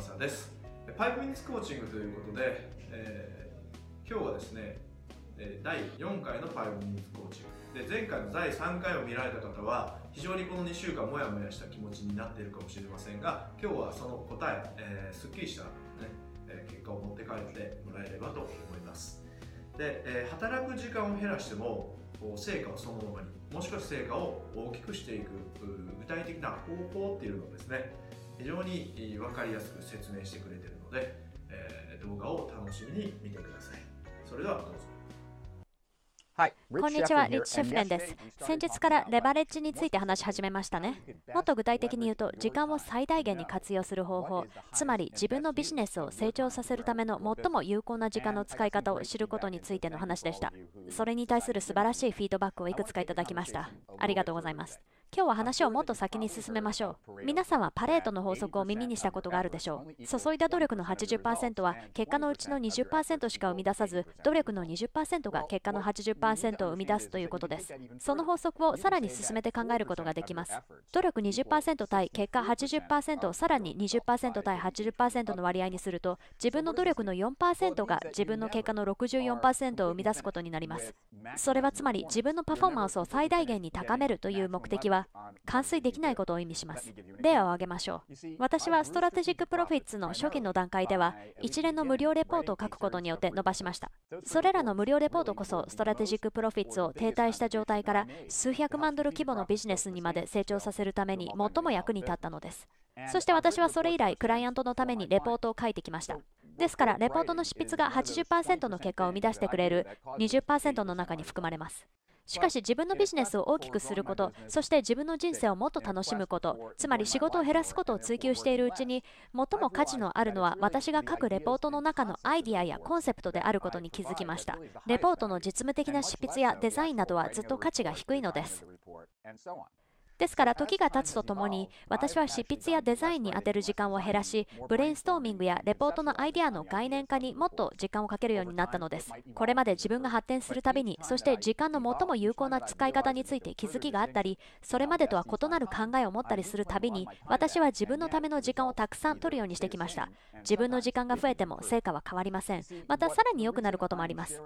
中谷義正です。パイプミニッツコーチングということで、えー、今日はですね第4回のパイプミニッツコーチング。で前回の第3回を見られた方は非常にこの2週間モヤモヤした気持ちになっているかもしれませんが今日はその答ええー、すっきりした、ね、結果を持って帰ってもらえればと思います。で、えー、働く時間を減らしても成果をそのままにもしくは成果を大きくしていく具体的な方法っていうのをですね非常に分かりやすく説明してくれているので、えー、動画を楽しみに見てくださいそれではどうぞこんにちは、リッチ・シェフレンです。先日からレバレッジについて話し始めましたね。もっと具体的に言うと、時間を最大限に活用する方法、つまり自分のビジネスを成長させるための最も有効な時間の使い方を知ることについての話でした。それに対する素晴らしいフィードバックをいくつかいただきました。ありがとうございます。今日は話をもっと先に進めましょう。皆さんはパレートの法則を耳にしたことがあるでしょう。注いだ努力の80%は結果のうちの20%しか生み出さず、努力の20%が結果の80%を生み出すということです。その法則をさらに進めて考えることができます。努力20%対結果80%をさらに20%対80%の割合にすると、自分の努力の4%が自分の結果の64%を生み出すことになります。それはつまり自分のパフォーマンスを最大限に高めるという目的はは完遂できないことを意味します。例を挙げましょう。私は Strategic Profits の初期の段階では、一連の無料レポートを書くことによって伸ばしました。それらの無料レポートこそ、 Strategic Profits を停滞した状態から数百万ドル規模のビジネスにまで成長させるために最も役に立ったのです。そして私はそれ以来、クライアントのためにレポートを書いてきました。ですから、レポートの執筆が80%の結果を生み出してくれる20%の中に含まれます。しかし自分のビジネスを大きくすること、そして自分の人生をもっと楽しむこと、つまり仕事を減らすことを追求しているうちに、最も価値のあるのは私が書くレポートの中のアイディアやコンセプトであることに気づきました。レポートの実務的な執筆やデザインなどはずっと価値が低いのです。ですから時が経つとともに私は執筆やデザインに充てる時間を減らしブレインストーミングやレポートのアイデアの概念化にもっと時間をかけるようになったのです。これまで自分が発展するたびにそして時間の最も有効な使い方について気づきがあったりそれまでとは異なる考えを持ったりするたびに私は自分のための時間をたくさん取るようにしてきました。自分の時間が増えても成果は変わりません。またさらに良くなることもあります。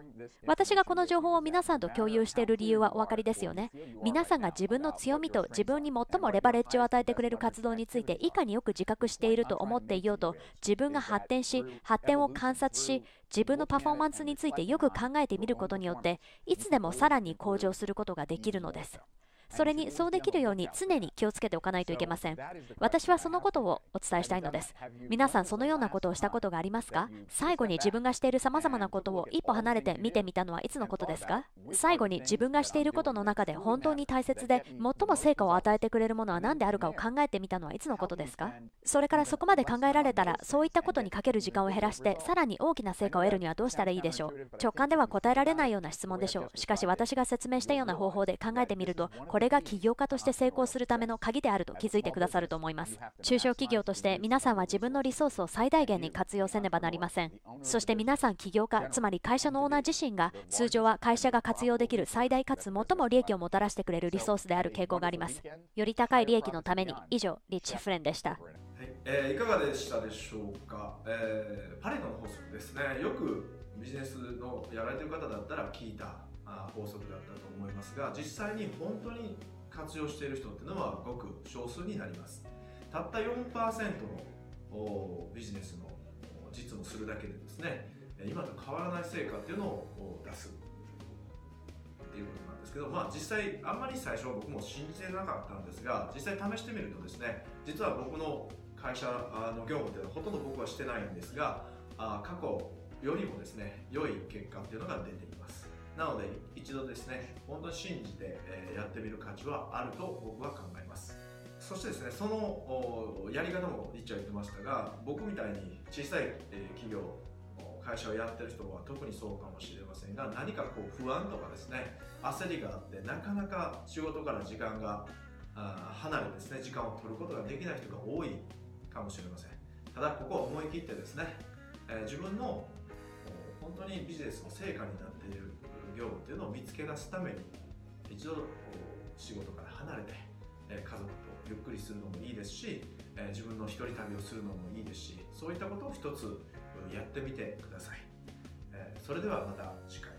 私がこの情報を皆さんと共有している理由はお分かりですよね。皆さんが自分の強みと自自分に最もレバレッジを与えてくれる活動についていかによく自覚していると思っていようと自分が発展し発展を観察し自分のパフォーマンスについてよく考えてみることによっていつでもさらに向上することができるのです。それにそうできるように常に気をつけておかないといけません。私はそのことをお伝えしたいのです。皆さん、そのようなことをしたことがありますか？最後に自分がしている様々なことを一歩離れて見てみたのはいつのことですか？最後に自分がしていることの中で本当に大切で最も成果を与えてくれるものは何であるかを考えてみたのはいつのことですか？それからそこまで考えられたら、そういったことにかける時間を減らして、さらに大きな成果を得るにはどうしたらいいでしょう？直感では答えられないような質問でしょう。しかし私が説明したような方法で考えてみると、これれが起業家として成功するための鍵であると気づいてくださると思います。中小企業として皆さんは自分のリソースを最大限に活用せねばなりません。そして皆さん起業家、つまり会社のオーナー自身が通常は会社が活用できる最大かつ最も利益をもたらしてくれるリソースである傾向があります。より高い利益のために以上、リッチフレンでした。いえー、いかがでしたでしょうか、えー、パレの法則ですね。よくビジネスのやられてる方だったら聞いたあ法則だったと思いますが実際に本当に活用している人っていうのはごく少数になります。たった4%のビジネスの実務するだけでですね今と変わらない成果っていうのを出す。っていうことなんですけどまあ実際あんまり最初は僕も信じてなかったんですが実際試してみるとですね実は僕の会社の業務っていうのはほとんど僕はしてないんですが過去よりもですね良い結果っていうのが出ています。なので一度ですね本当に信じて、やってみる価値はあると僕は考えます。そしてですねそのやり方もリッチは言ってましたが僕みたいに小さい、企業会社をやってる人は特にそうかもしれませんが何かこう不安とかですね焦りがあってなかなか仕事から時間が離れですね時間を取ることができない人が多いかもしれません。ただここは思い切ってですね、え自分の本当にビジネスの成果になっている業務っていうのを見つけ出すために一度仕事から離れて家族とゆっくりするのもいいですし、自分の一人旅をするのもいいですしそういったことを一つやってみてください、それではまた次回。